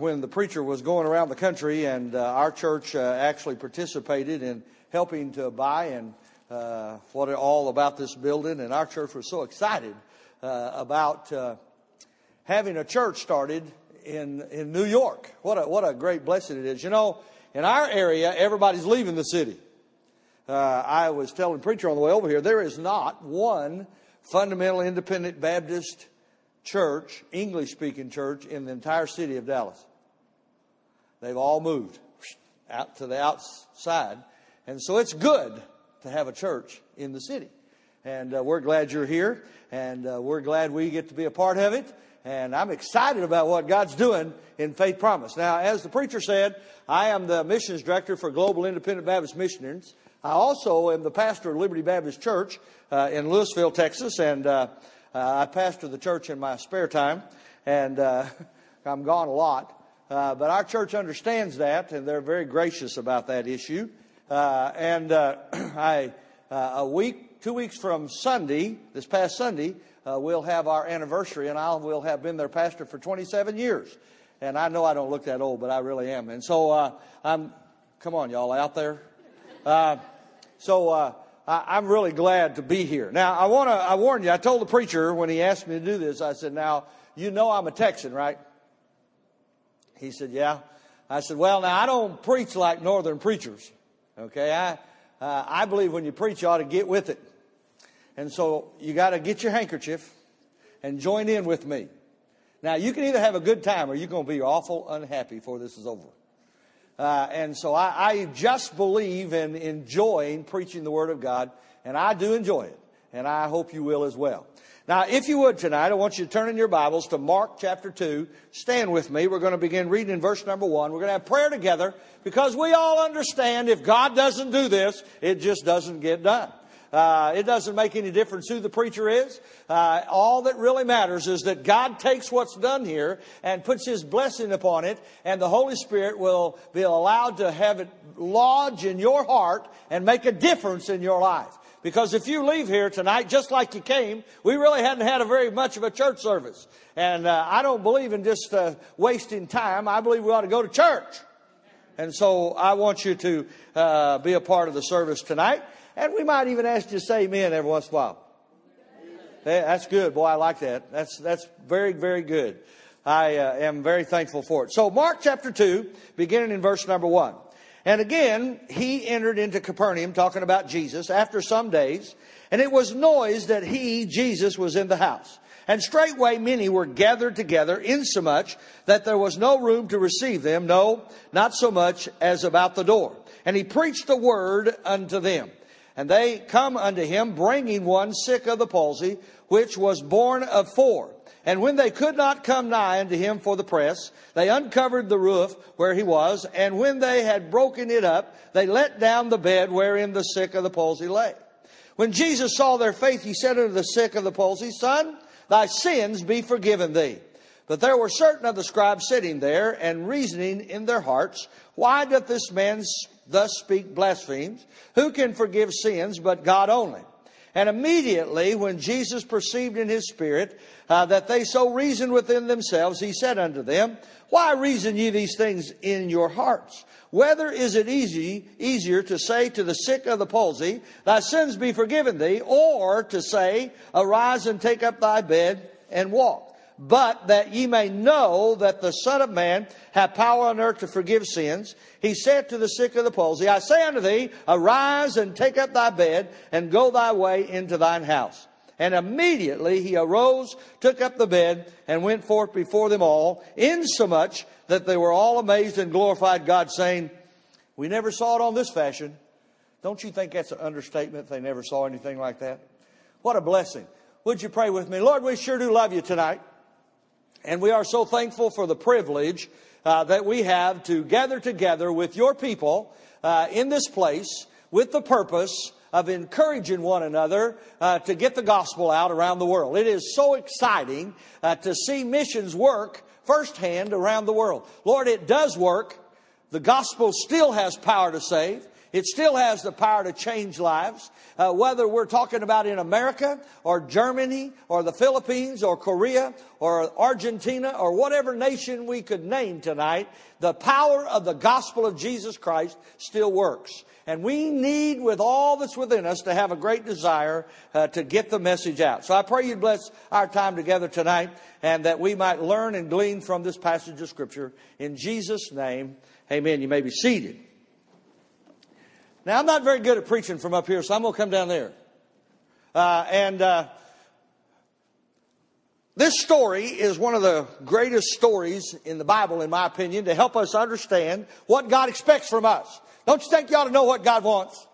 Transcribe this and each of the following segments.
when the preacher was going around the country, and uh, our church uh, actually participated in helping to buy and uh, what it all about this building. And our church was so excited uh, about uh, having a church started in in New York. What a what a great blessing it is. You know, in our area, everybody's leaving the city. Uh, I was telling the preacher on the way over here, there is not one fundamental independent Baptist church, English speaking church, in the entire city of Dallas. They've all moved out to the outside. And so it's good to have a church in the city. And uh, we're glad you're here, and uh, we're glad we get to be a part of it. And I'm excited about what God's doing in Faith Promise. Now, as the preacher said, I am the missions director for Global Independent Baptist Missionaries. I also am the pastor of Liberty Baptist Church uh, in Lewisville, Texas, and uh, uh, I pastor the church in my spare time, and uh, I'm gone a lot. Uh, but our church understands that, and they're very gracious about that issue. Uh, and uh, I, uh, a week, two weeks from Sunday, this past Sunday, we'll have our anniversary, and I will have been their pastor for 27 years. And I know I don't look that old, but I really am. And so I'm, come on, y'all out there. so I, am really glad to be here. Now, I want to, I warn you, I told the preacher when he asked me to do this, I said, now, you know I'm a Texan, right? He said, yeah. I said, well, now, I don't preach like northern preachers. Okay. I, uh, I believe when you preach, you ought to get with it. And so you got to get your handkerchief and join in with me. Now, you can either have a good time or you're going to be awful unhappy before this is over. Uh, and so I, I just believe in enjoying preaching the Word of God, and I do enjoy it, and I hope you will as well. Now, if you would tonight, I want you to turn in your Bibles to Mark chapter 2. Stand with me. We're going to begin reading in verse number 1. We're going to have prayer together because we all understand if God doesn't do this, it just doesn't get done. Uh, it doesn't make any difference who the preacher is. Uh, all that really matters is that God takes what's done here and puts His blessing upon it, and the Holy Spirit will be allowed to have it lodge in your heart and make a difference in your life. Because if you leave here tonight just like you came, we really hadn't had a very much of a church service. And uh, I don't believe in just uh, wasting time. I believe we ought to go to church. And so I want you to uh, be a part of the service tonight. And we might even ask you to say amen every once in a while. That's good, boy. I like that. That's, that's very, very good. I uh, am very thankful for it. So, Mark chapter 2, beginning in verse number 1. And again, he entered into Capernaum, talking about Jesus, after some days, and it was noised that he, Jesus, was in the house. And straightway many were gathered together, insomuch that there was no room to receive them, no, not so much as about the door. And he preached the word unto them. And they come unto him, bringing one sick of the palsy, which was born of four. And when they could not come nigh unto him for the press, they uncovered the roof where he was, and when they had broken it up, they let down the bed wherein the sick of the palsy lay. When Jesus saw their faith, he said unto the sick of the palsy, Son, thy sins be forgiven thee. But there were certain of the scribes sitting there and reasoning in their hearts, Why doth this man thus speak blasphemies. Who can forgive sins but God only? And immediately, when Jesus perceived in his spirit uh, that they so reasoned within themselves, he said unto them, Why reason ye these things in your hearts? Whether is it easy, easier to say to the sick of the palsy, Thy sins be forgiven thee, or to say, Arise and take up thy bed and walk? But that ye may know that the Son of Man hath power on earth to forgive sins. He said to the sick of the palsy, I say unto thee, arise and take up thy bed and go thy way into thine house. And immediately he arose, took up the bed, and went forth before them all, insomuch that they were all amazed and glorified God, saying, We never saw it on this fashion. Don't you think that's an understatement? They never saw anything like that. What a blessing. Would you pray with me? Lord, we sure do love you tonight. And we are so thankful for the privilege uh, that we have to gather together with your people uh, in this place with the purpose of encouraging one another uh, to get the gospel out around the world. It is so exciting uh, to see missions work firsthand around the world. Lord, it does work. The gospel still has power to save. It still has the power to change lives. Uh, whether we're talking about in America or Germany or the Philippines or Korea or Argentina or whatever nation we could name tonight, the power of the gospel of Jesus Christ still works. And we need, with all that's within us, to have a great desire uh, to get the message out. So I pray you bless our time together tonight and that we might learn and glean from this passage of Scripture. In Jesus' name, amen. You may be seated. Now, I'm not very good at preaching from up here, so I'm going to come down there. Uh, and uh, this story is one of the greatest stories in the Bible, in my opinion, to help us understand what God expects from us. Don't you think you ought to know what God wants?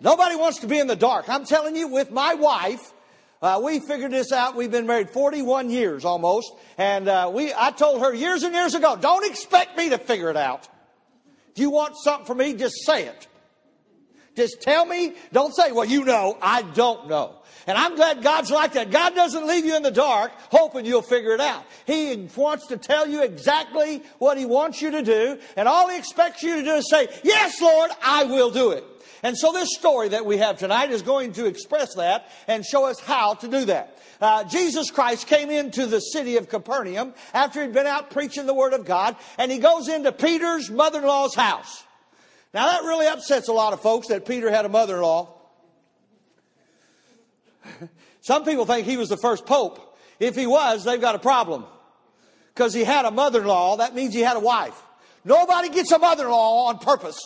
Nobody wants to be in the dark. I'm telling you, with my wife, uh, we figured this out. We've been married 41 years almost, and uh, we. I told her years and years ago, "Don't expect me to figure it out. If you want something from me, just say it." Just tell me. Don't say, well, you know. I don't know. And I'm glad God's like that. God doesn't leave you in the dark hoping you'll figure it out. He wants to tell you exactly what He wants you to do. And all He expects you to do is say, yes, Lord, I will do it. And so this story that we have tonight is going to express that and show us how to do that. Uh, Jesus Christ came into the city of Capernaum after he'd been out preaching the Word of God, and he goes into Peter's mother-in-law's house. Now that really upsets a lot of folks that Peter had a mother-in-law. Some people think he was the first pope. If he was, they've got a problem. Because he had a mother-in-law, that means he had a wife. Nobody gets a mother-in-law on purpose.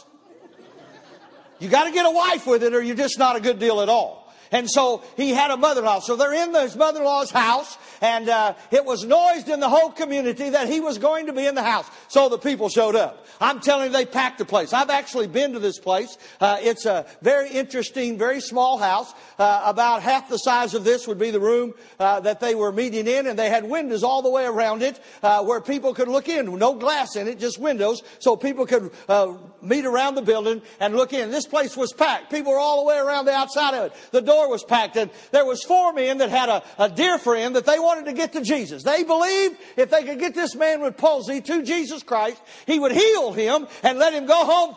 You got to get a wife with it or you're just not a good deal at all. And so he had a mother-in-law. So they're in his mother-in-law's house, and uh, it was noised in the whole community that he was going to be in the house. So the people showed up. I'm telling you, they packed the place. I've actually been to this place. Uh, it's a very interesting, very small house. Uh, about half the size of this would be the room uh, that they were meeting in, and they had windows all the way around it uh, where people could look in. No glass in it, just windows, so people could uh, meet around the building and look in. This place was packed. People were all the way around the outside of it. The door was packed and there was four men that had a, a dear friend that they wanted to get to Jesus. They believed if they could get this man with palsy to Jesus Christ, he would heal him and let him go home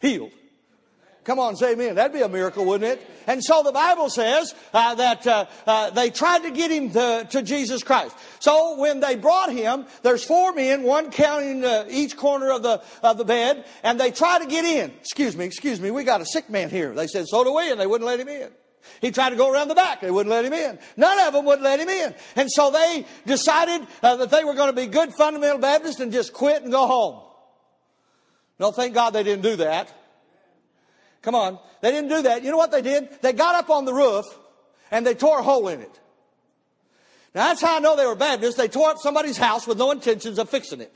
healed. Come on, say amen. That'd be a miracle, wouldn't it? And so the Bible says uh, that uh, uh, they tried to get him to, to, Jesus Christ. So when they brought him, there's four men, one counting uh, each corner of the of the bed, and they try to get in. Excuse me, excuse me, we got a sick man here. They said, so do we, and they wouldn't let him in. He tried to go around the back. They wouldn't let him in. None of them would let him in. And so they decided uh, that they were going to be good fundamental Baptists and just quit and go home. No, thank God they didn't do that. Come on. They didn't do that. You know what they did? They got up on the roof and they tore a hole in it. Now that's how I know they were Baptists. They tore up somebody's house with no intentions of fixing it.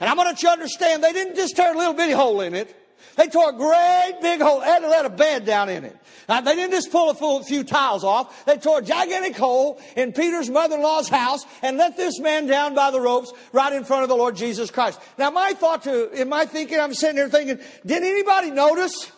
And I'm going to let you understand they didn't just tear a little bitty hole in it. They tore a great big hole, to let a bed down in it. Now, they didn't just pull a, a few tiles off. They tore a gigantic hole in Peter's mother-in-law's house and let this man down by the ropes right in front of the Lord Jesus Christ. Now, my thought to, in my thinking, I'm sitting here thinking, did anybody notice?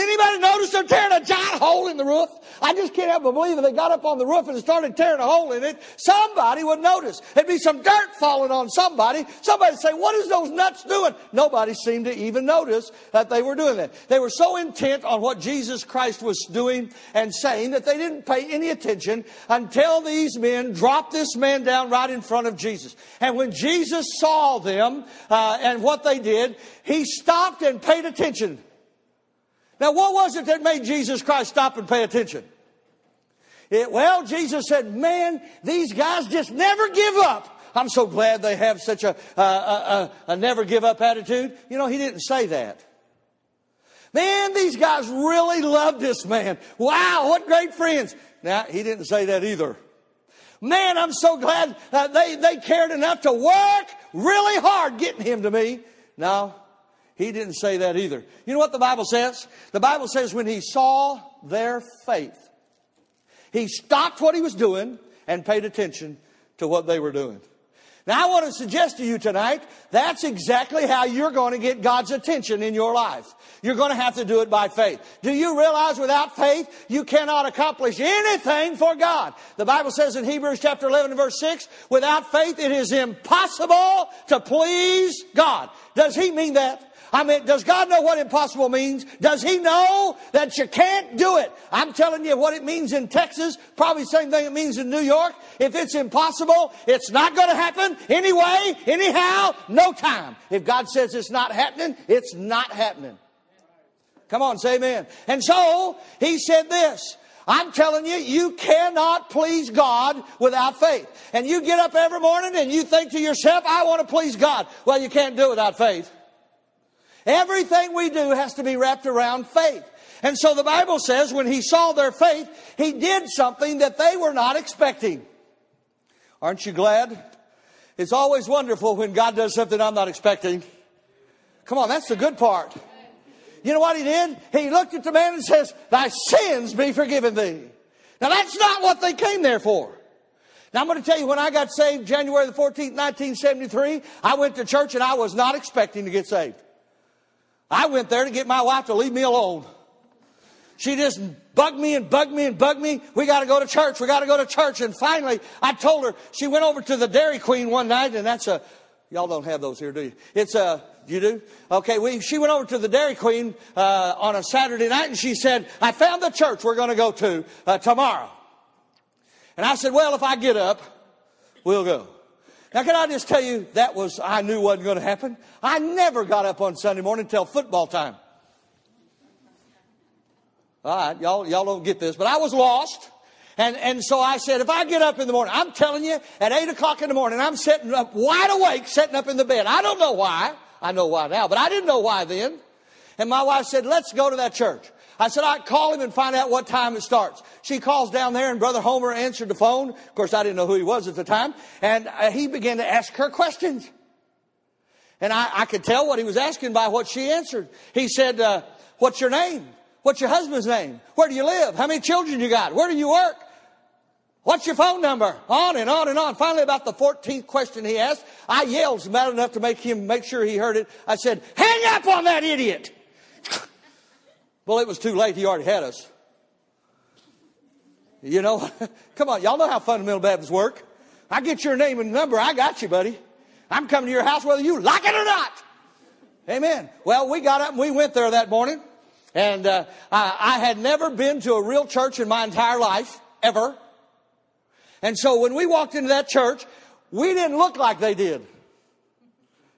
Did anybody notice they're tearing a giant hole in the roof? I just can't help but believe if they got up on the roof and started tearing a hole in it, somebody would notice. There'd be some dirt falling on somebody. Somebody'd say, what is those nuts doing? Nobody seemed to even notice that they were doing that. They were so intent on what Jesus Christ was doing and saying that they didn't pay any attention until these men dropped this man down right in front of Jesus. And when Jesus saw them uh, and what they did, he stopped and paid attention. Now, what was it that made Jesus Christ stop and pay attention? It, well, Jesus said, man, these guys just never give up. I'm so glad they have such a, a, a, a never give up attitude. You know, he didn't say that. Man, these guys really love this man. Wow, what great friends. Now, he didn't say that either. Man, I'm so glad uh, they, they cared enough to work really hard getting him to me. No, he didn't say that either. You know what the Bible says? The Bible says when he saw their faith, he stopped what he was doing and paid attention to what they were doing. Now, I want to suggest to you tonight that's exactly how you're going to get God's attention in your life. You're going to have to do it by faith. Do you realize without faith, you cannot accomplish anything for God? The Bible says in Hebrews chapter 11 verse 6, without faith, it is impossible to please God. Does he mean that? I mean, does God know what impossible means? Does He know that you can't do it? I'm telling you what it means in Texas, probably the same thing it means in New York. If it's impossible, it's not going to happen anyway, anyhow, no time. If God says it's not happening, it's not happening. Come on, say amen. And so, He said this. I'm telling you, you cannot please God without faith. And you get up every morning and you think to yourself, I want to please God. Well, you can't do it without faith. Everything we do has to be wrapped around faith. And so the Bible says when he saw their faith, he did something that they were not expecting. Aren't you glad? It's always wonderful when God does something I'm not expecting. Come on, that's the good part. You know what he did? He looked at the man and says, Thy sins be forgiven thee. Now that's not what they came there for. Now I'm going to tell you, when I got saved January the 14th, 1973, I went to church and I was not expecting to get saved. I went there to get my wife to leave me alone. She just bugged me and bugged me and bugged me. We got to go to church. We got to go to church. And finally, I told her, she went over to the Dairy Queen one night, and that's a, y'all don't have those here, do you? It's a, you do? Okay, we, she went over to the Dairy Queen uh, on a Saturday night and she said, I found the church we're going to go to uh, tomorrow. And I said, well, if I get up, we'll go. Now, can I just tell you, that was, I knew wasn't going to happen. I never got up on Sunday morning until football time. All right, y'all, y'all don't get this, but I was lost. And, and so I said, if I get up in the morning, I'm telling you, at 8 o'clock in the morning, I'm sitting up wide awake, sitting up in the bed. I don't know why. I know why now, but I didn't know why then. And my wife said, let's go to that church. I said, I'd call him and find out what time it starts. She calls down there and Brother Homer answered the phone. Of course, I didn't know who he was at the time. And uh, he began to ask her questions. And I, I could tell what he was asking by what she answered. He said, uh, what's your name? What's your husband's name? Where do you live? How many children you got? Where do you work? What's your phone number? On and on and on. Finally, about the 14th question he asked, I yelled loud enough to make him make sure he heard it. I said, hang up on that idiot. well, it was too late. He already had us. You know, come on. Y'all know how fundamental Baptists work. I get your name and number. I got you, buddy. I'm coming to your house whether you like it or not. Amen. Well, we got up and we went there that morning. And uh, I, I had never been to a real church in my entire life, ever. And so when we walked into that church, we didn't look like they did.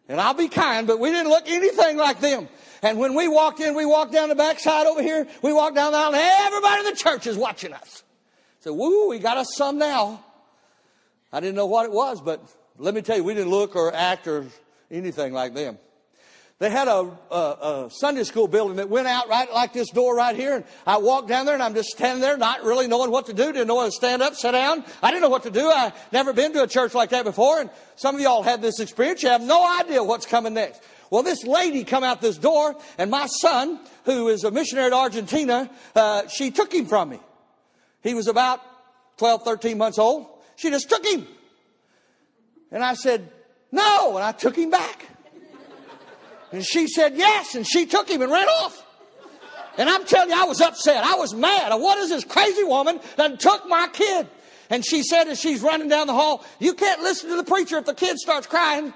And I'll be kind, but we didn't look anything like them. And when we walked in, we walked down the backside over here, we walked down the aisle, and everybody in the church is watching us. So, woo, we got us some now. I didn't know what it was, but let me tell you, we didn't look or act or anything like them. They had a, a, a, Sunday school building that went out right like this door right here. And I walked down there and I'm just standing there not really knowing what to do. Didn't know whether to stand up, sit down. I didn't know what to do. I never been to a church like that before. And some of y'all had this experience. You have no idea what's coming next. Well, this lady come out this door and my son, who is a missionary to Argentina, uh, she took him from me. He was about 12, 13 months old. She just took him. And I said, no. And I took him back. And she said yes, and she took him and ran off. And I'm telling you, I was upset. I was mad. What is this crazy woman that took my kid? And she said as she's running down the hall, you can't listen to the preacher if the kid starts crying.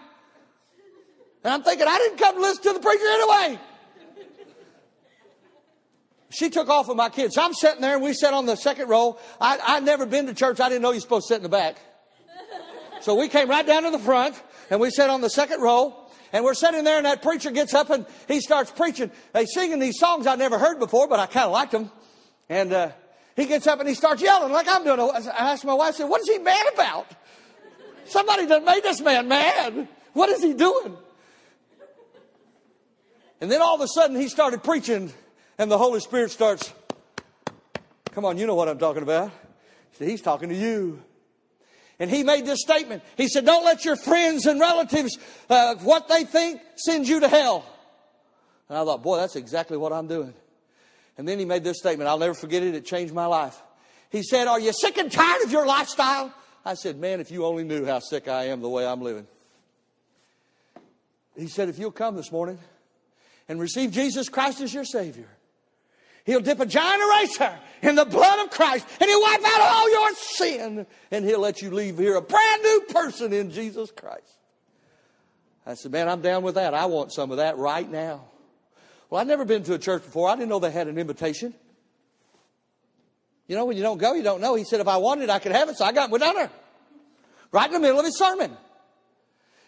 And I'm thinking, I didn't come to listen to the preacher anyway. She took off with my kids. So I'm sitting there and we sat on the second row. I, I'd never been to church. I didn't know you're supposed to sit in the back. So we came right down to the front and we sat on the second row. And we're sitting there, and that preacher gets up and he starts preaching. He's singing these songs I'd never heard before, but I kind of liked them. And uh, he gets up and he starts yelling like I'm doing. I asked my wife, I said, What is he mad about? Somebody done made this man mad. What is he doing? And then all of a sudden he started preaching, and the Holy Spirit starts, Come on, you know what I'm talking about. He's talking to you. And he made this statement. He said, don't let your friends and relatives, uh, what they think, send you to hell. And I thought, boy, that's exactly what I'm doing. And then he made this statement. I'll never forget it. It changed my life. He said, are you sick and tired of your lifestyle? I said, man, if you only knew how sick I am the way I'm living. He said, if you'll come this morning and receive Jesus Christ as your Savior, He'll dip a giant eraser in the blood of Christ and he'll wipe out all your sin and he'll let you leave here a brand new person in Jesus Christ. I said, man, I'm down with that. I want some of that right now. Well, I'd never been to a church before. I didn't know they had an invitation. You know, when you don't go, you don't know. He said, if I wanted I could have it. So I got with her. Right in the middle of his sermon.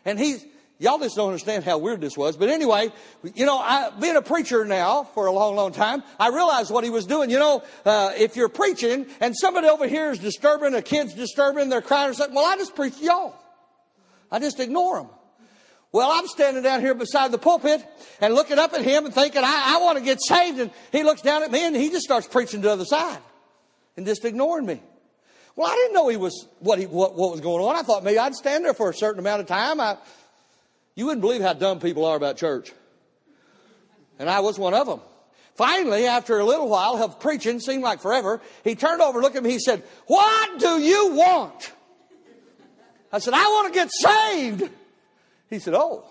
And he, y'all just don't understand how weird this was. But anyway, you know, I, being a preacher now for a long, long time, I realized what he was doing. You know, uh, if you're preaching and somebody over here is disturbing, a kid's disturbing, they're crying or something, well, I just preach to y'all. I just ignore them. Well, I'm standing down here beside the pulpit and looking up at him and thinking, I, I want to get saved. And he looks down at me and he just starts preaching to the other side and just ignoring me. Well, I didn't know he was what he what, what was going on. I thought maybe I'd stand there for a certain amount of time. I, you wouldn't believe how dumb people are about church, and I was one of them. Finally, after a little while of preaching, seemed like forever, he turned over, looked at me, he said, "What do you want?" I said, "I want to get saved." He said, "Oh."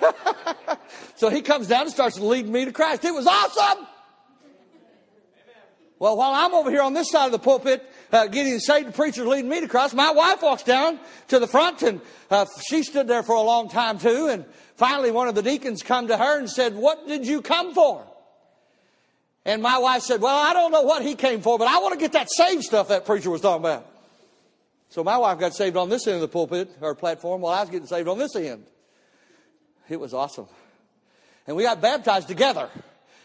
so he comes down and starts leading me to Christ. It was awesome. Well, while I'm over here on this side of the pulpit, uh, getting saved, the preacher's leading me to Christ. My wife walks down to the front, and uh, she stood there for a long time too. And finally, one of the deacons come to her and said, "What did you come for?" And my wife said, "Well, I don't know what he came for, but I want to get that saved stuff that preacher was talking about." So my wife got saved on this end of the pulpit or platform, while I was getting saved on this end. It was awesome, and we got baptized together.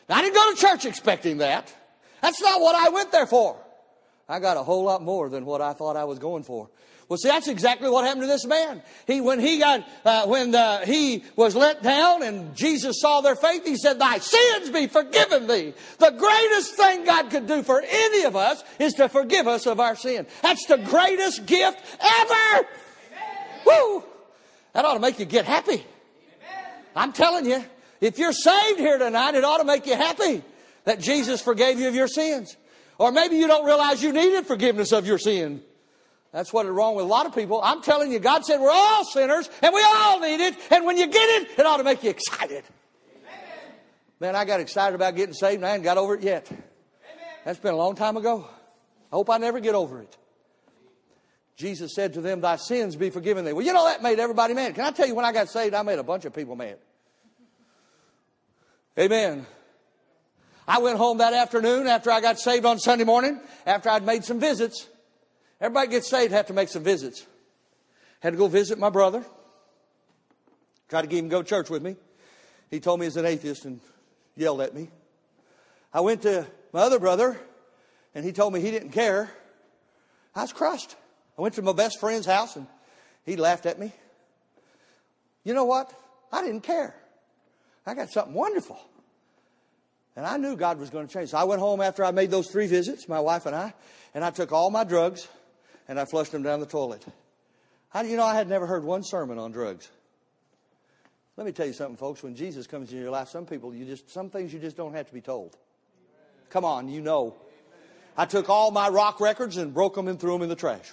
Now, I didn't go to church expecting that. That's not what I went there for. I got a whole lot more than what I thought I was going for. Well, see, that's exactly what happened to this man. He, when he got, uh, when the, he was let down and Jesus saw their faith, he said, "Thy sins be forgiven thee." The greatest thing God could do for any of us is to forgive us of our sin. That's the greatest gift ever. Woo! That ought to make you get happy. I'm telling you, if you're saved here tonight, it ought to make you happy that Jesus forgave you of your sins. Or maybe you don't realize you needed forgiveness of your sin. That's what is wrong with a lot of people. I'm telling you, God said we're all sinners and we all need it. And when you get it, it ought to make you excited. Amen. Man, I got excited about getting saved and I haven't got over it yet. Amen. That's been a long time ago. I hope I never get over it. Jesus said to them, Thy sins be forgiven thee. Well, you know, that made everybody mad. Can I tell you, when I got saved, I made a bunch of people mad. Amen. I went home that afternoon after I got saved on Sunday morning, after I'd made some visits. Everybody gets saved have to make some visits. Had to go visit my brother. Tried to get him to go to church with me. He told me he's an atheist and yelled at me. I went to my other brother and he told me he didn't care. I was crushed. I went to my best friend's house and he laughed at me. You know what? I didn't care. I got something wonderful. And I knew God was going to change. So I went home after I made those three visits, my wife and I, and I took all my drugs and I flushed them down the toilet. How do you know I had never heard one sermon on drugs? Let me tell you something, folks. When Jesus comes into your life, some people, you just, some things you just don't have to be told. Come on, you know. I took all my rock records and broke them and threw them in the trash.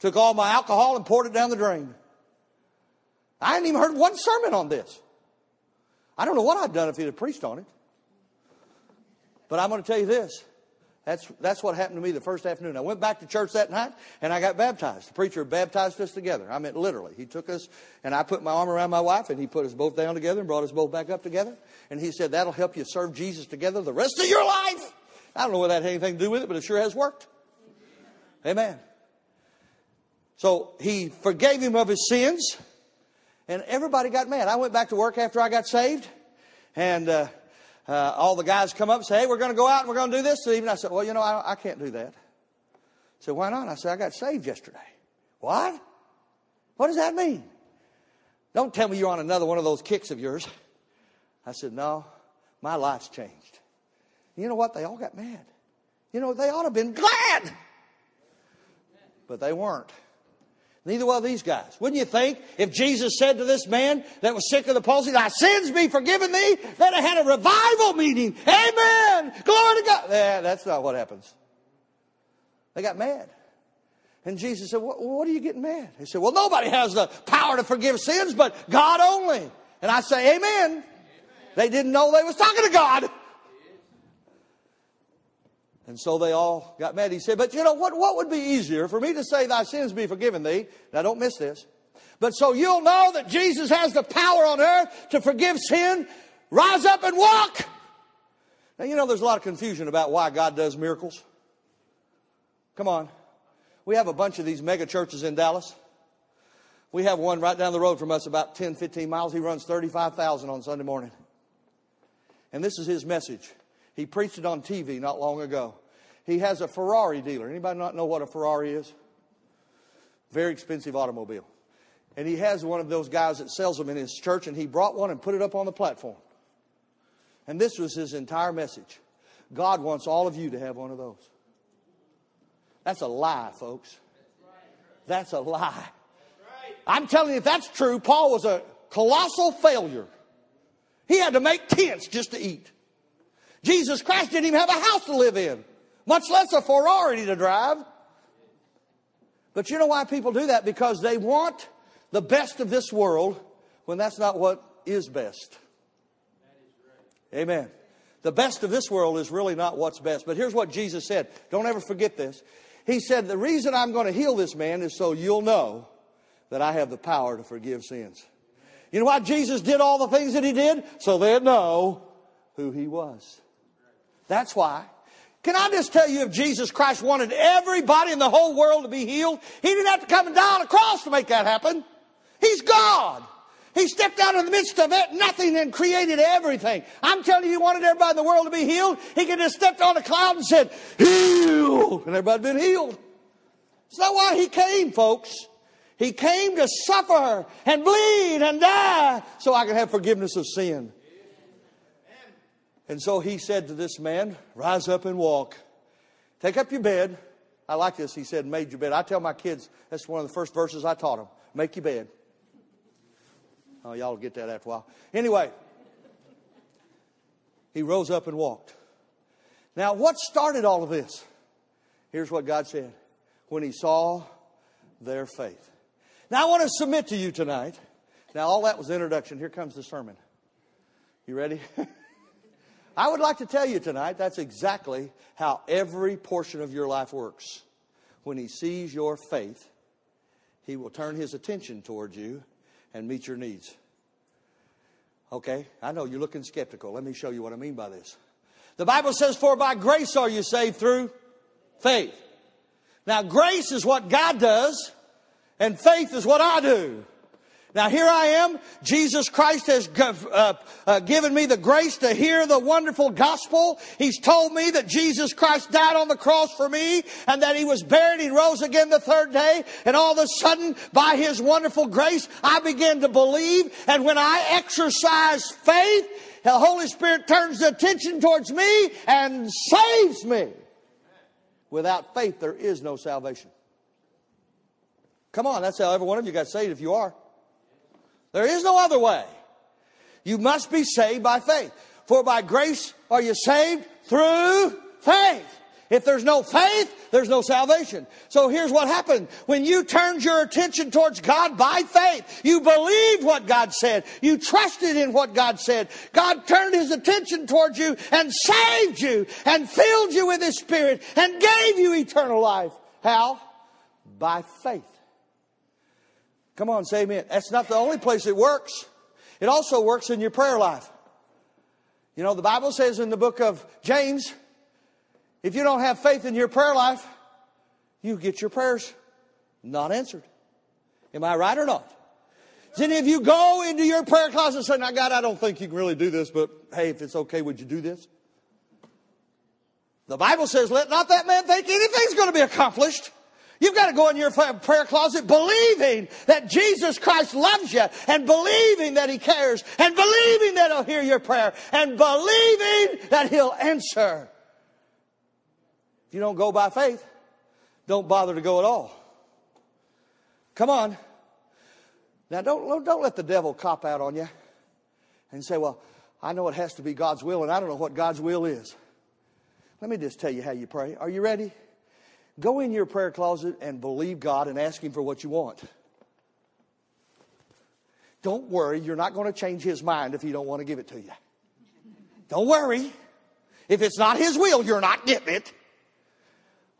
Took all my alcohol and poured it down the drain. I hadn't even heard one sermon on this. I don't know what I'd done if he'd preached on it. But I'm going to tell you this. That's, that's what happened to me the first afternoon. I went back to church that night and I got baptized. The preacher baptized us together. I mean, literally. He took us and I put my arm around my wife and he put us both down together and brought us both back up together. And he said, that'll help you serve Jesus together the rest of your life. I don't know whether that had anything to do with it, but it sure has worked. Amen. So he forgave him of his sins and everybody got mad. I went back to work after I got saved and, uh, uh, all the guys come up and say, hey, we're going to go out and we're going to do this evening. I said, well, you know, I, I can't do that. I said, why not? I said, I got saved yesterday. What? What does that mean? Don't tell me you're on another one of those kicks of yours. I said, no, my life's changed. You know what? They all got mad. You know, they ought to have been glad. But they weren't. Neither of these guys. Wouldn't you think if Jesus said to this man that was sick of the palsy, Thy sins be forgiven thee, that it had a revival meeting. Amen. Glory to God. Yeah, that's not what happens. They got mad. And Jesus said, what, what are you getting mad? He said, Well, nobody has the power to forgive sins but God only. And I say, Amen. Amen. They didn't know they was talking to God. And so they all got mad. He said, But you know what? What would be easier for me to say, Thy sins be forgiven thee? Now don't miss this. But so you'll know that Jesus has the power on earth to forgive sin, rise up and walk. Now, you know, there's a lot of confusion about why God does miracles. Come on. We have a bunch of these mega churches in Dallas. We have one right down the road from us, about 10, 15 miles. He runs 35,000 on Sunday morning. And this is his message. He preached it on TV not long ago. He has a Ferrari dealer. Anybody not know what a Ferrari is? Very expensive automobile. And he has one of those guys that sells them in his church, and he brought one and put it up on the platform. And this was his entire message. God wants all of you to have one of those. That's a lie, folks. That's a lie. I'm telling you, if that's true, Paul was a colossal failure. He had to make tents just to eat. Jesus Christ didn't even have a house to live in, much less a Ferrari to drive. But you know why people do that? Because they want the best of this world when that's not what is best. Amen. The best of this world is really not what's best. But here's what Jesus said. Don't ever forget this. He said, The reason I'm going to heal this man is so you'll know that I have the power to forgive sins. You know why Jesus did all the things that he did? So they'd know who he was. That's why. Can I just tell you if Jesus Christ wanted everybody in the whole world to be healed, he didn't have to come and die on a cross to make that happen. He's God. He stepped out in the midst of it, nothing, and created everything. I'm telling you, he wanted everybody in the world to be healed. He could have stepped on a cloud and said, healed, and everybody been healed. That's not why he came, folks. He came to suffer and bleed and die so I could have forgiveness of sin. And so he said to this man, Rise up and walk. Take up your bed. I like this. He said, Made your bed. I tell my kids, that's one of the first verses I taught them. Make your bed. Oh, y'all get that after a while. Anyway, he rose up and walked. Now, what started all of this? Here's what God said when he saw their faith. Now, I want to submit to you tonight. Now, all that was the introduction. Here comes the sermon. You ready? I would like to tell you tonight that's exactly how every portion of your life works. When he sees your faith, he will turn his attention towards you and meet your needs. Okay, I know you're looking skeptical. Let me show you what I mean by this. The Bible says, For by grace are you saved through faith. Now, grace is what God does, and faith is what I do. Now here I am. Jesus Christ has uh, uh, given me the grace to hear the wonderful gospel. He's told me that Jesus Christ died on the cross for me and that he was buried. He rose again the third day. And all of a sudden, by his wonderful grace, I begin to believe. And when I exercise faith, the Holy Spirit turns the attention towards me and saves me. Without faith, there is no salvation. Come on, that's how every one of you got saved if you are. There is no other way. You must be saved by faith. For by grace are you saved through faith. If there's no faith, there's no salvation. So here's what happened. When you turned your attention towards God by faith, you believed what God said. You trusted in what God said. God turned his attention towards you and saved you and filled you with his spirit and gave you eternal life. How? By faith. Come on, say amen. That's not the only place it works. It also works in your prayer life. You know, the Bible says in the book of James, if you don't have faith in your prayer life, you get your prayers not answered. Am I right or not? Does any of you go into your prayer closet and say, now God, I don't think you can really do this, but hey, if it's okay, would you do this? The Bible says, let not that man think anything's going to be accomplished. You've got to go in your prayer closet believing that Jesus Christ loves you and believing that He cares and believing that He'll hear your prayer and believing that He'll answer. If you don't go by faith, don't bother to go at all. Come on. Now don't, don't let the devil cop out on you and say, well, I know it has to be God's will and I don't know what God's will is. Let me just tell you how you pray. Are you ready? Go in your prayer closet and believe God and ask Him for what you want. Don't worry, you're not going to change His mind if He don't want to give it to you. Don't worry. If it's not His will, you're not getting it.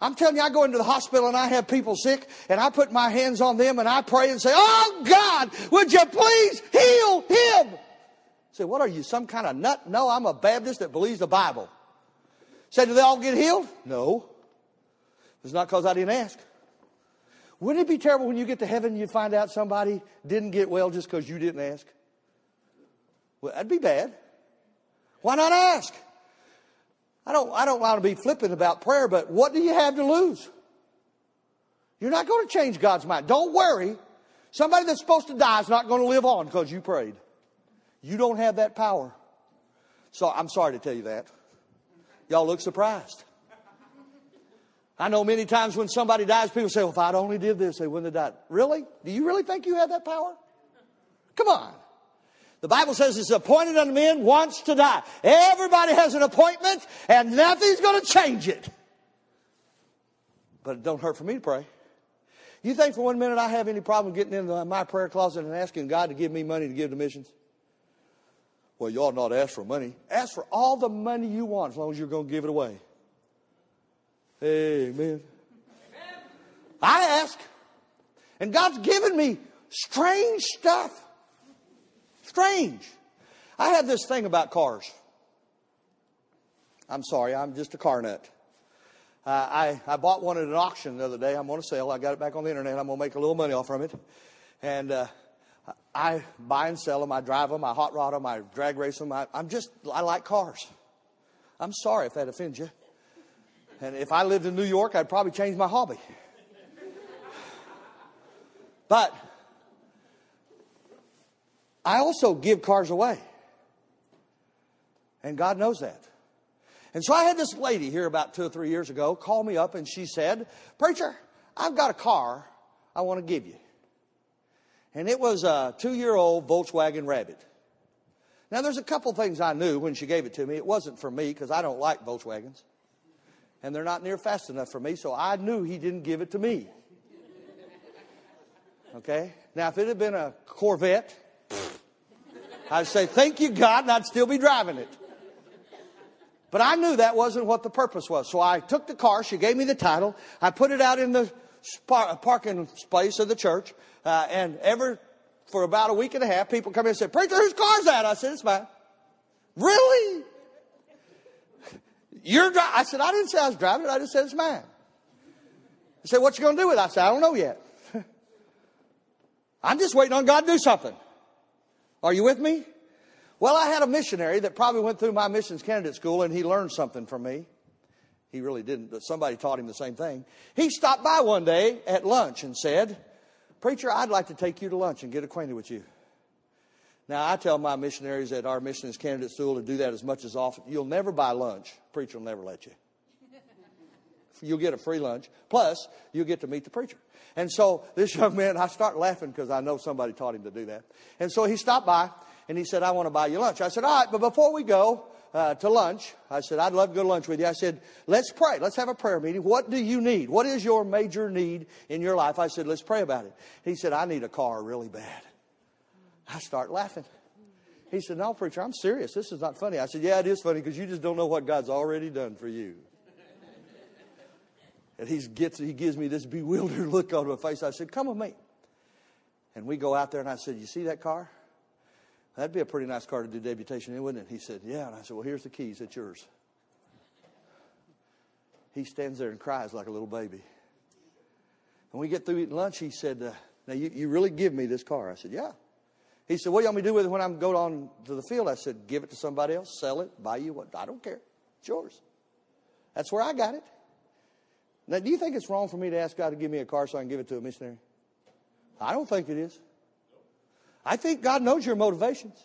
I'm telling you, I go into the hospital and I have people sick and I put my hands on them and I pray and say, Oh God, would you please heal him? Say, what are you, some kind of nut? No, I'm a Baptist that believes the Bible. Say, do they all get healed? No. It's not because I didn't ask. Wouldn't it be terrible when you get to heaven and you find out somebody didn't get well just because you didn't ask? Well, that'd be bad. Why not ask? I don't, I don't want to be flippant about prayer, but what do you have to lose? You're not going to change God's mind. Don't worry. Somebody that's supposed to die is not going to live on because you prayed. You don't have that power. So I'm sorry to tell you that. Y'all look surprised. I know many times when somebody dies, people say, well, if I'd only did this, they wouldn't have died. Really? Do you really think you have that power? Come on. The Bible says it's appointed unto men once to die. Everybody has an appointment and nothing's going to change it. But it don't hurt for me to pray. You think for one minute I have any problem getting into my prayer closet and asking God to give me money to give to missions? Well, you ought not ask for money. Ask for all the money you want as long as you're going to give it away. Amen. I ask. And God's given me strange stuff. Strange. I have this thing about cars. I'm sorry, I'm just a car nut. Uh, I, I bought one at an auction the other day. I'm going to sell. I got it back on the internet. I'm going to make a little money off from it. And uh, I buy and sell them. I drive them. I hot rod them. I drag race them. I, I'm just, I like cars. I'm sorry if that offends you. And if I lived in New York, I'd probably change my hobby. But I also give cars away. And God knows that. And so I had this lady here about two or three years ago call me up and she said, Preacher, I've got a car I want to give you. And it was a two year old Volkswagen Rabbit. Now, there's a couple things I knew when she gave it to me. It wasn't for me because I don't like Volkswagens. And they're not near fast enough for me, so I knew he didn't give it to me. Okay? Now, if it had been a Corvette, I'd say, thank you, God, and I'd still be driving it. But I knew that wasn't what the purpose was. So I took the car. She gave me the title. I put it out in the parking space of the church. Uh, and ever, for about a week and a half, people come in and say, Preacher, whose car's that? I said, it's mine. Really? You're driving? I said, I didn't say I was driving it. I just said it's mine. They said, what you going to do with it? I said, I don't know yet. I'm just waiting on God to do something. Are you with me? Well, I had a missionary that probably went through my missions candidate school and he learned something from me. He really didn't, but somebody taught him the same thing. He stopped by one day at lunch and said, Preacher, I'd like to take you to lunch and get acquainted with you. Now, I tell my missionaries at our missions candidate school to do that as much as often. You'll never buy lunch. Preacher will never let you. You'll get a free lunch. Plus, you'll get to meet the preacher. And so this young man, I start laughing because I know somebody taught him to do that. And so he stopped by and he said, I want to buy you lunch. I said, all right, but before we go uh, to lunch, I said, I'd love to go to lunch with you. I said, let's pray. Let's have a prayer meeting. What do you need? What is your major need in your life? I said, let's pray about it. He said, I need a car really bad. I start laughing. He said, no, preacher, I'm serious. This is not funny. I said, yeah, it is funny because you just don't know what God's already done for you. And he gets, he gives me this bewildered look on my face. I said, come with me. And we go out there and I said, you see that car? That'd be a pretty nice car to do deputation in, wouldn't it? He said, Yeah. And I said, Well, here's the keys. It's yours. He stands there and cries like a little baby. And we get through eating lunch. He said, uh, Now, you, you really give me this car? I said, Yeah. He said, What do you want me to do with it when I'm going on to the field? I said, Give it to somebody else, sell it, buy you what. I don't care. It's yours. That's where I got it. Now, do you think it's wrong for me to ask God to give me a car so I can give it to a missionary? I don't think it is. I think God knows your motivations.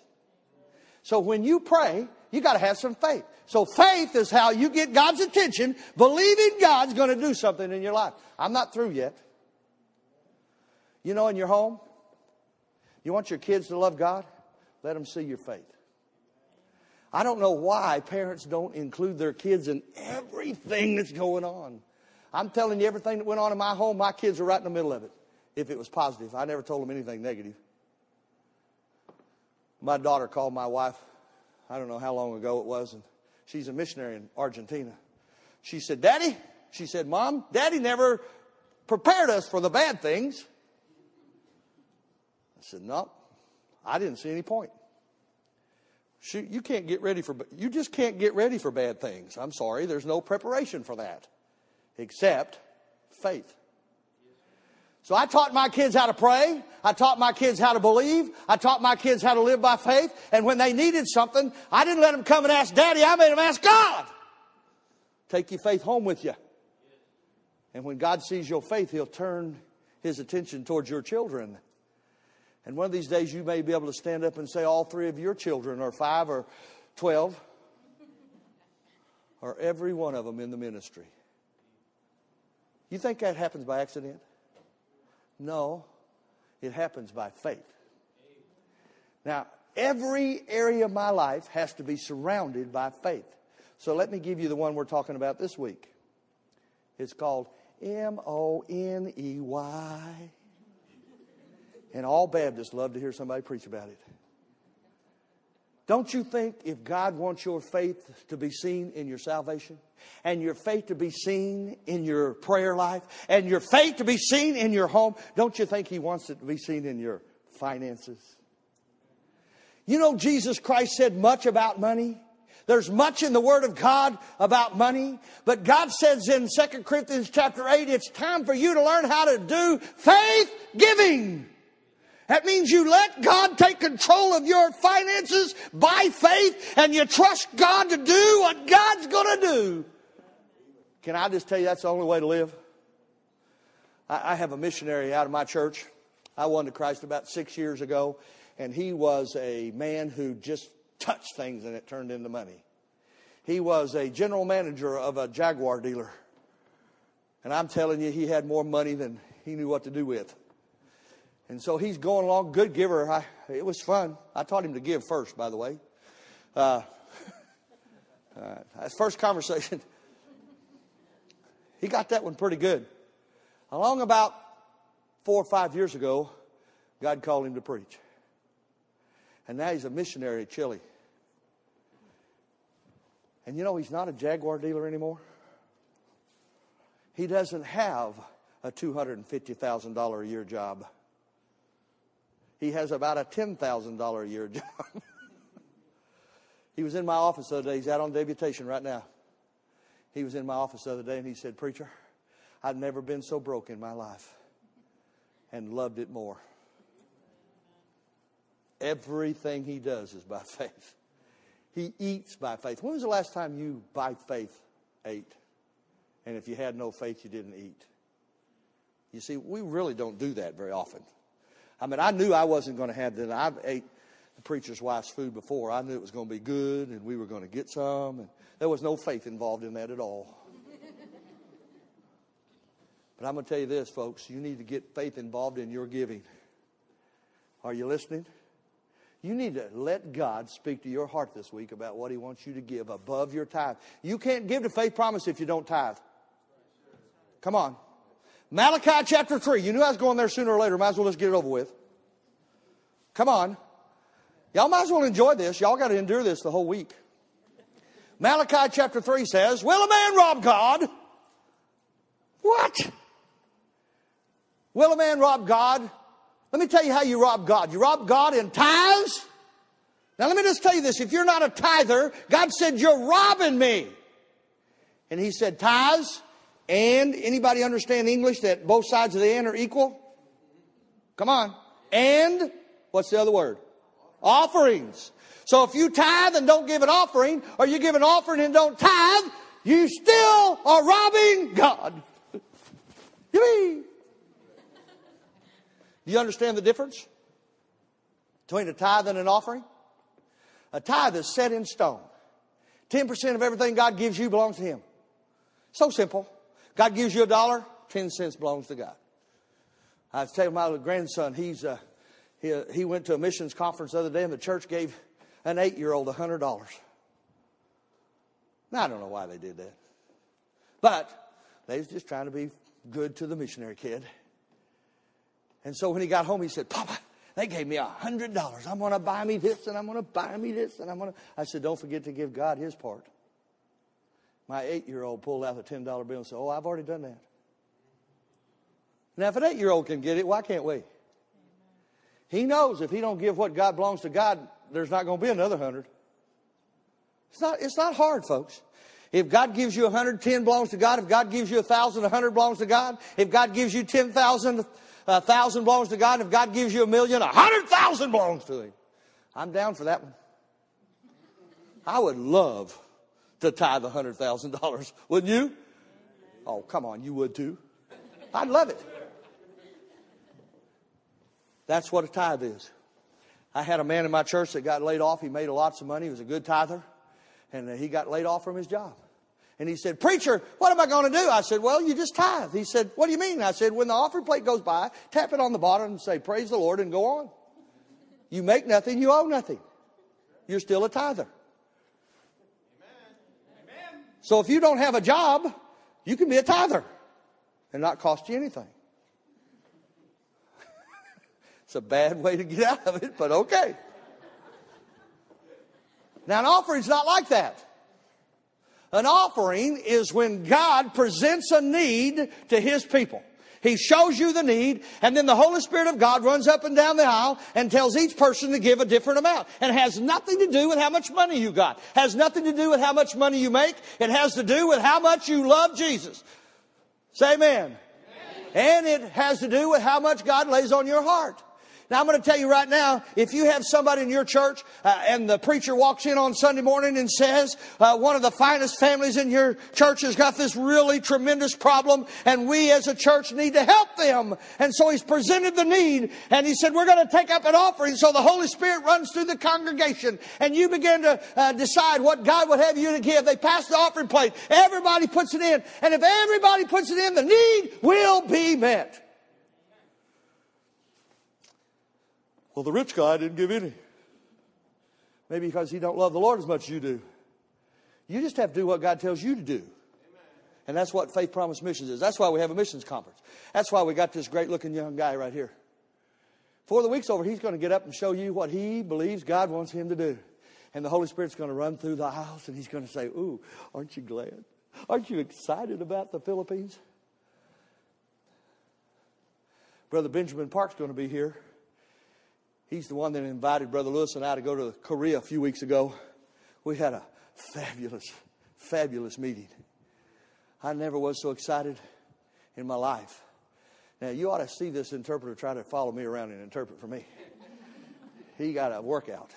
So when you pray, you got to have some faith. So faith is how you get God's attention, believing God's going to do something in your life. I'm not through yet. You know, in your home, you want your kids to love God? Let them see your faith. I don't know why parents don't include their kids in everything that's going on. I'm telling you, everything that went on in my home, my kids are right in the middle of it. If it was positive, I never told them anything negative. My daughter called my wife, I don't know how long ago it was, and she's a missionary in Argentina. She said, Daddy, She said, Mom, Daddy never prepared us for the bad things. Said, No, I didn't see any point. Shoot, you can't get ready for, you just can't get ready for bad things. I'm sorry, there's no preparation for that except faith. So I taught my kids how to pray. I taught my kids how to believe. I taught my kids how to live by faith. And when they needed something, I didn't let them come and ask daddy. I made them ask God. Take your faith home with you. And when God sees your faith, He'll turn His attention towards your children. And one of these days, you may be able to stand up and say, All three of your children, or five, or twelve, or every one of them in the ministry. You think that happens by accident? No, it happens by faith. Now, every area of my life has to be surrounded by faith. So let me give you the one we're talking about this week. It's called M O N E Y. And all Baptists love to hear somebody preach about it. Don't you think if God wants your faith to be seen in your salvation, and your faith to be seen in your prayer life, and your faith to be seen in your home, don't you think He wants it to be seen in your finances? You know, Jesus Christ said much about money. There's much in the Word of God about money, but God says in 2 Corinthians chapter 8, it's time for you to learn how to do faith giving. That means you let God take control of your finances by faith and you trust God to do what God's going to do. Can I just tell you that's the only way to live? I, have a missionary out of my church. I won to Christ about six years ago, and he was a man who just touched things and it turned into money. He was a general manager of a Jaguar dealer. And I'm telling you, he had more money than he knew what to do with. And so he's going along, good giver. I, it was fun. I taught him to give first, by the way. Uh, uh, first conversation. He got that one pretty good. Along about four or five years ago, God called him to preach. And now he's a missionary at Chile. And you know, he's not a Jaguar dealer anymore. He doesn't have a $250,000 a year job he has about a $10,000 a year job. he was in my office the other day. He's out on deputation right now. He was in my office the other day and he said, Preacher, I've never been so broke in my life and loved it more. Everything he does is by faith. He eats by faith. When was the last time you, by faith, ate? And if you had no faith, you didn't eat. You see, we really don't do that very often. I mean, I knew I wasn't going to have that. I've ate the preacher's wife's food before. I knew it was going to be good and we were going to get some. And there was no faith involved in that at all. but I'm going to tell you this, folks. You need to get faith involved in your giving. Are you listening? You need to let God speak to your heart this week about what He wants you to give above your tithe. You can't give the faith promise if you don't tithe. Come on. Malachi chapter 3. You knew I was going there sooner or later. Might as well just get it over with. Come on. Y'all might as well enjoy this. Y'all got to endure this the whole week. Malachi chapter 3 says, Will a man rob God? What? Will a man rob God? Let me tell you how you rob God. You rob God in tithes. Now let me just tell you this. If you're not a tither, God said, You're robbing me. And he said, Tithes and anybody understand English that both sides of the and are equal? Come on. And what's the other word? Offerings. So if you tithe and don't give an offering, or you give an offering and don't tithe, you still are robbing God. Yippee! Do you understand the difference between a tithe and an offering? A tithe is set in stone. 10% of everything God gives you belongs to Him. So simple. God gives you a dollar, 10 cents belongs to God. I was telling my grandson, he's, uh, he, he went to a missions conference the other day and the church gave an eight year old $100. Now, I don't know why they did that. But they was just trying to be good to the missionary kid. And so when he got home, he said, Papa, they gave me a hundred dollars. I'm going to buy me this and I'm going to buy me this and I'm going to. I said, don't forget to give God his part. My eight year old pulled out the $10 bill and said, Oh, I've already done that. Now, if an eight year old can get it, why can't we? He knows if he don't give what God belongs to God, there's not going to be another hundred. It's not, it's not hard, folks. If God gives you a hundred, ten belongs to God. If God gives you a thousand, a hundred belongs to God. If God gives you ten thousand, a thousand belongs to God. If God gives you a million, a hundred thousand belongs to Him. I'm down for that one. I would love to tithe a hundred thousand dollars, wouldn't you? Oh, come on, you would too. I'd love it. That's what a tithe is. I had a man in my church that got laid off. He made lots of money. He was a good tither. And uh, he got laid off from his job. And he said, Preacher, what am I going to do? I said, Well, you just tithe. He said, What do you mean? I said, When the offering plate goes by, tap it on the bottom and say, Praise the Lord, and go on. You make nothing, you owe nothing. You're still a tither. So if you don't have a job, you can be a tither and not cost you anything. it's a bad way to get out of it, but okay. Now, an offering's not like that. An offering is when God presents a need to His people. He shows you the need, and then the Holy Spirit of God runs up and down the aisle and tells each person to give a different amount. And it has nothing to do with how much money you got. Has nothing to do with how much money you make. It has to do with how much you love Jesus. Say amen. amen. And it has to do with how much God lays on your heart. Now I'm going to tell you right now, if you have somebody in your church uh, and the preacher walks in on Sunday morning and says, uh, one of the finest families in your church has got this really tremendous problem and we as a church need to help them. And so he's presented the need and he said, we're going to take up an offering. So the Holy Spirit runs through the congregation and you begin to uh, decide what God would have you to give. They pass the offering plate. Everybody puts it in. And if everybody puts it in, the need will be met. Well, the rich guy didn't give any. Maybe because he don't love the Lord as much as you do. You just have to do what God tells you to do. And that's what Faith Promise Missions is. That's why we have a missions conference. That's why we got this great looking young guy right here. Before the week's over, he's going to get up and show you what he believes God wants him to do. And the Holy Spirit's going to run through the aisles and he's going to say, Ooh, aren't you glad? Aren't you excited about the Philippines? Brother Benjamin Park's going to be here. He's the one that invited Brother Lewis and I to go to Korea a few weeks ago. We had a fabulous, fabulous meeting. I never was so excited in my life. Now, you ought to see this interpreter try to follow me around and interpret for me. He got a workout.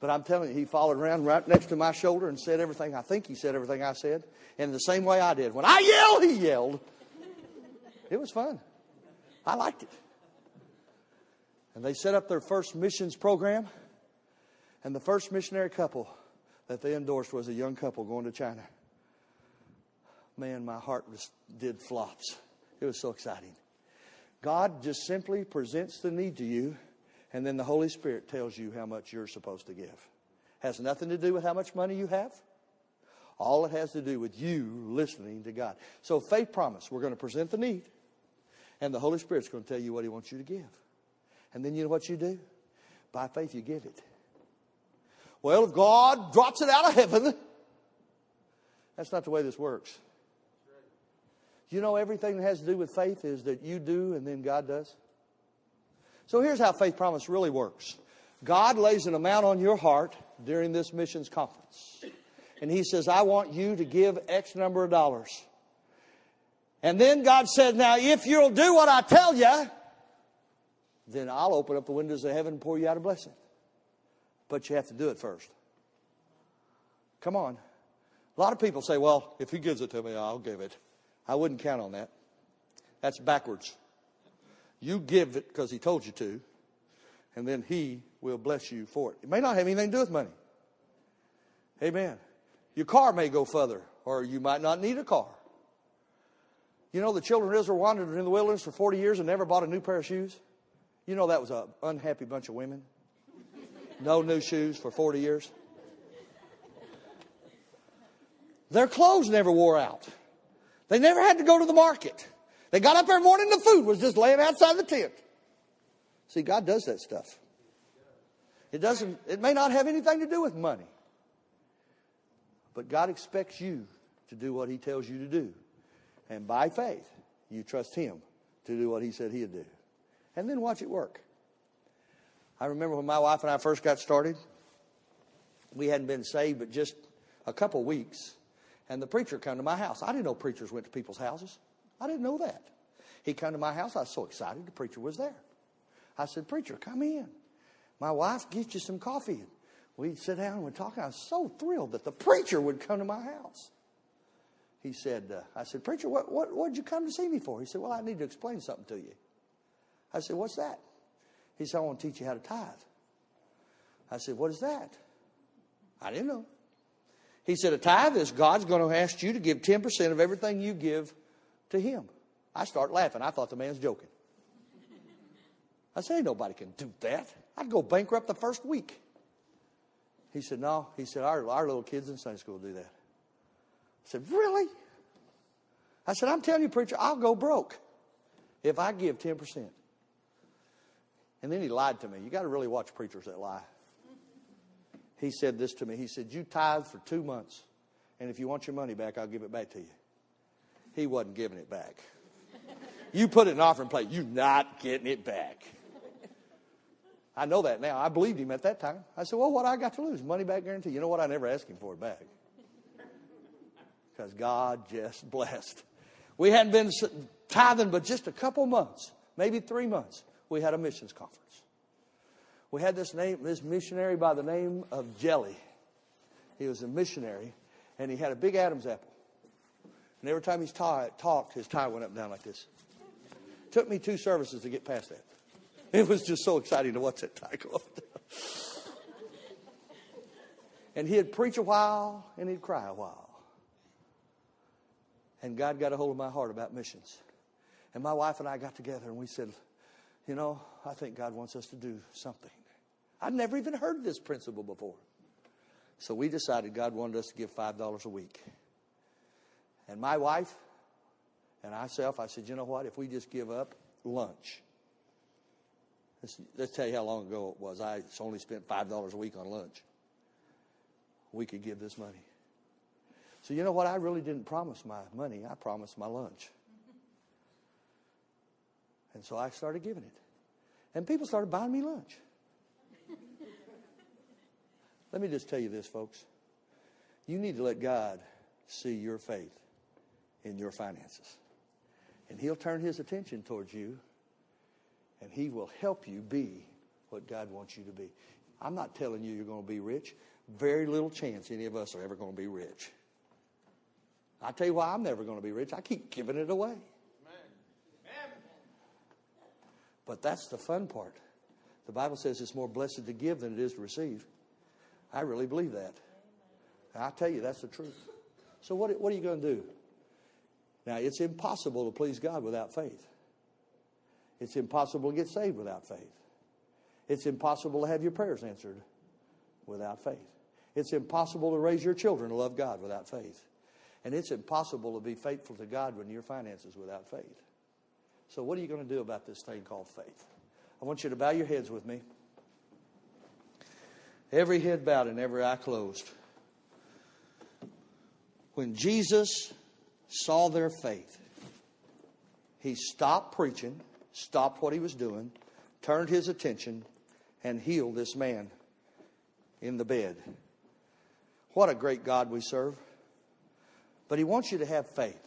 But I'm telling you, he followed around right next to my shoulder and said everything. I think he said everything I said. And the same way I did. When I yelled, he yelled. It was fun. I liked it. And they set up their first missions program. And the first missionary couple that they endorsed was a young couple going to China. Man, my heart just did flops. It was so exciting. God just simply presents the need to you, and then the Holy Spirit tells you how much you're supposed to give. Has nothing to do with how much money you have. All it has to do with you listening to God. So, faith promise, we're going to present the need, and the Holy Spirit's going to tell you what He wants you to give. And then you know what you do? By faith, you give it. Well, if God drops it out of heaven, that's not the way this works. You know, everything that has to do with faith is that you do and then God does. So here's how faith promise really works God lays an amount on your heart during this missions conference. And He says, I want you to give X number of dollars. And then God says, Now, if you'll do what I tell you, then I'll open up the windows of heaven and pour you out a blessing. But you have to do it first. Come on. A lot of people say, well, if he gives it to me, I'll give it. I wouldn't count on that. That's backwards. You give it because he told you to, and then he will bless you for it. It may not have anything to do with money. Amen. Your car may go further, or you might not need a car. You know, the children of Israel wandered in the wilderness for 40 years and never bought a new pair of shoes? You know that was an unhappy bunch of women. No new shoes for 40 years. Their clothes never wore out. They never had to go to the market. They got up every morning, the food was just laying outside the tent. See, God does that stuff. It doesn't, it may not have anything to do with money. But God expects you to do what He tells you to do. And by faith, you trust Him to do what He said He'd do. And then watch it work. I remember when my wife and I first got started, we hadn't been saved but just a couple weeks. And the preacher come to my house. I didn't know preachers went to people's houses. I didn't know that. He come to my house. I was so excited. The preacher was there. I said, Preacher, come in. My wife gets you some coffee. We'd sit down and we'd talk. I was so thrilled that the preacher would come to my house. He said, uh, I said, Preacher, what, what, what did you come to see me for? He said, Well, I need to explain something to you. I said, What's that? He said, I want to teach you how to tithe. I said, What is that? I didn't know. He said, A tithe is God's going to ask you to give 10% of everything you give to Him. I start laughing. I thought the man's joking. I said, Ain't nobody can do that. I'd go bankrupt the first week. He said, No. He said, Our, our little kids in Sunday school do that. I said, Really? I said, I'm telling you, preacher, I'll go broke if I give 10%. And then he lied to me. You got to really watch preachers that lie. He said this to me. He said, You tithe for two months, and if you want your money back, I'll give it back to you. He wasn't giving it back. You put it in an offering plate, you're not getting it back. I know that now. I believed him at that time. I said, Well, what I got to lose? Money back guarantee. You know what? I never asked him for it back. Because God just blessed. We hadn't been tithing but just a couple months, maybe three months. We had a missions conference. We had this name, this missionary by the name of Jelly. He was a missionary, and he had a big Adam's apple. And every time he talked, his tie went up and down like this. It took me two services to get past that. It was just so exciting to watch that tie go up. and he'd preach a while and he'd cry a while. And God got a hold of my heart about missions. And my wife and I got together and we said, you know, I think God wants us to do something. I'd never even heard this principle before. So we decided God wanted us to give $5 a week. And my wife and myself, I said, you know what? If we just give up lunch, let's, let's tell you how long ago it was. I only spent $5 a week on lunch. We could give this money. So, you know what? I really didn't promise my money, I promised my lunch. And so I started giving it. And people started buying me lunch. let me just tell you this, folks. You need to let God see your faith in your finances. And He'll turn His attention towards you, and He will help you be what God wants you to be. I'm not telling you you're going to be rich. Very little chance any of us are ever going to be rich. I tell you why I'm never going to be rich. I keep giving it away. But that's the fun part. The Bible says it's more blessed to give than it is to receive. I really believe that. I tell you, that's the truth. So, what, what are you going to do? Now, it's impossible to please God without faith. It's impossible to get saved without faith. It's impossible to have your prayers answered without faith. It's impossible to raise your children to love God without faith. And it's impossible to be faithful to God when your finances without faith. So, what are you going to do about this thing called faith? I want you to bow your heads with me. Every head bowed and every eye closed. When Jesus saw their faith, he stopped preaching, stopped what he was doing, turned his attention, and healed this man in the bed. What a great God we serve. But he wants you to have faith.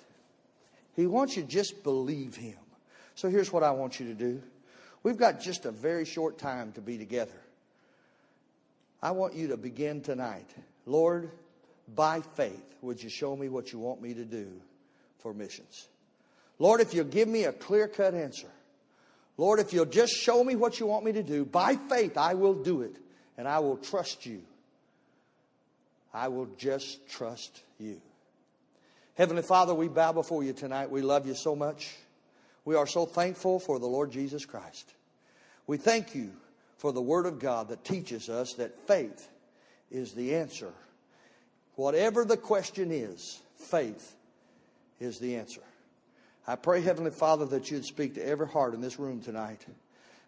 He wants you to just believe him. So here's what I want you to do. We've got just a very short time to be together. I want you to begin tonight. Lord, by faith, would you show me what you want me to do for missions? Lord, if you'll give me a clear cut answer, Lord, if you'll just show me what you want me to do, by faith, I will do it and I will trust you. I will just trust you. Heavenly Father, we bow before you tonight. We love you so much. We are so thankful for the Lord Jesus Christ. We thank you for the Word of God that teaches us that faith is the answer. Whatever the question is, faith is the answer. I pray, Heavenly Father, that you'd speak to every heart in this room tonight,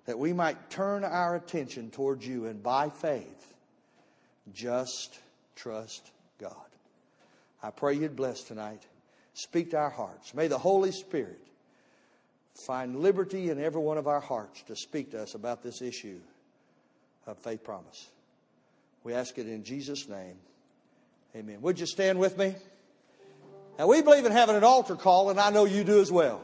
that we might turn our attention towards you and by faith, just trust God. I pray you'd bless tonight. Speak to our hearts. May the Holy Spirit find liberty in every one of our hearts to speak to us about this issue of faith promise. We ask it in Jesus' name. Amen. Would you stand with me? Now, we believe in having an altar call, and I know you do as well.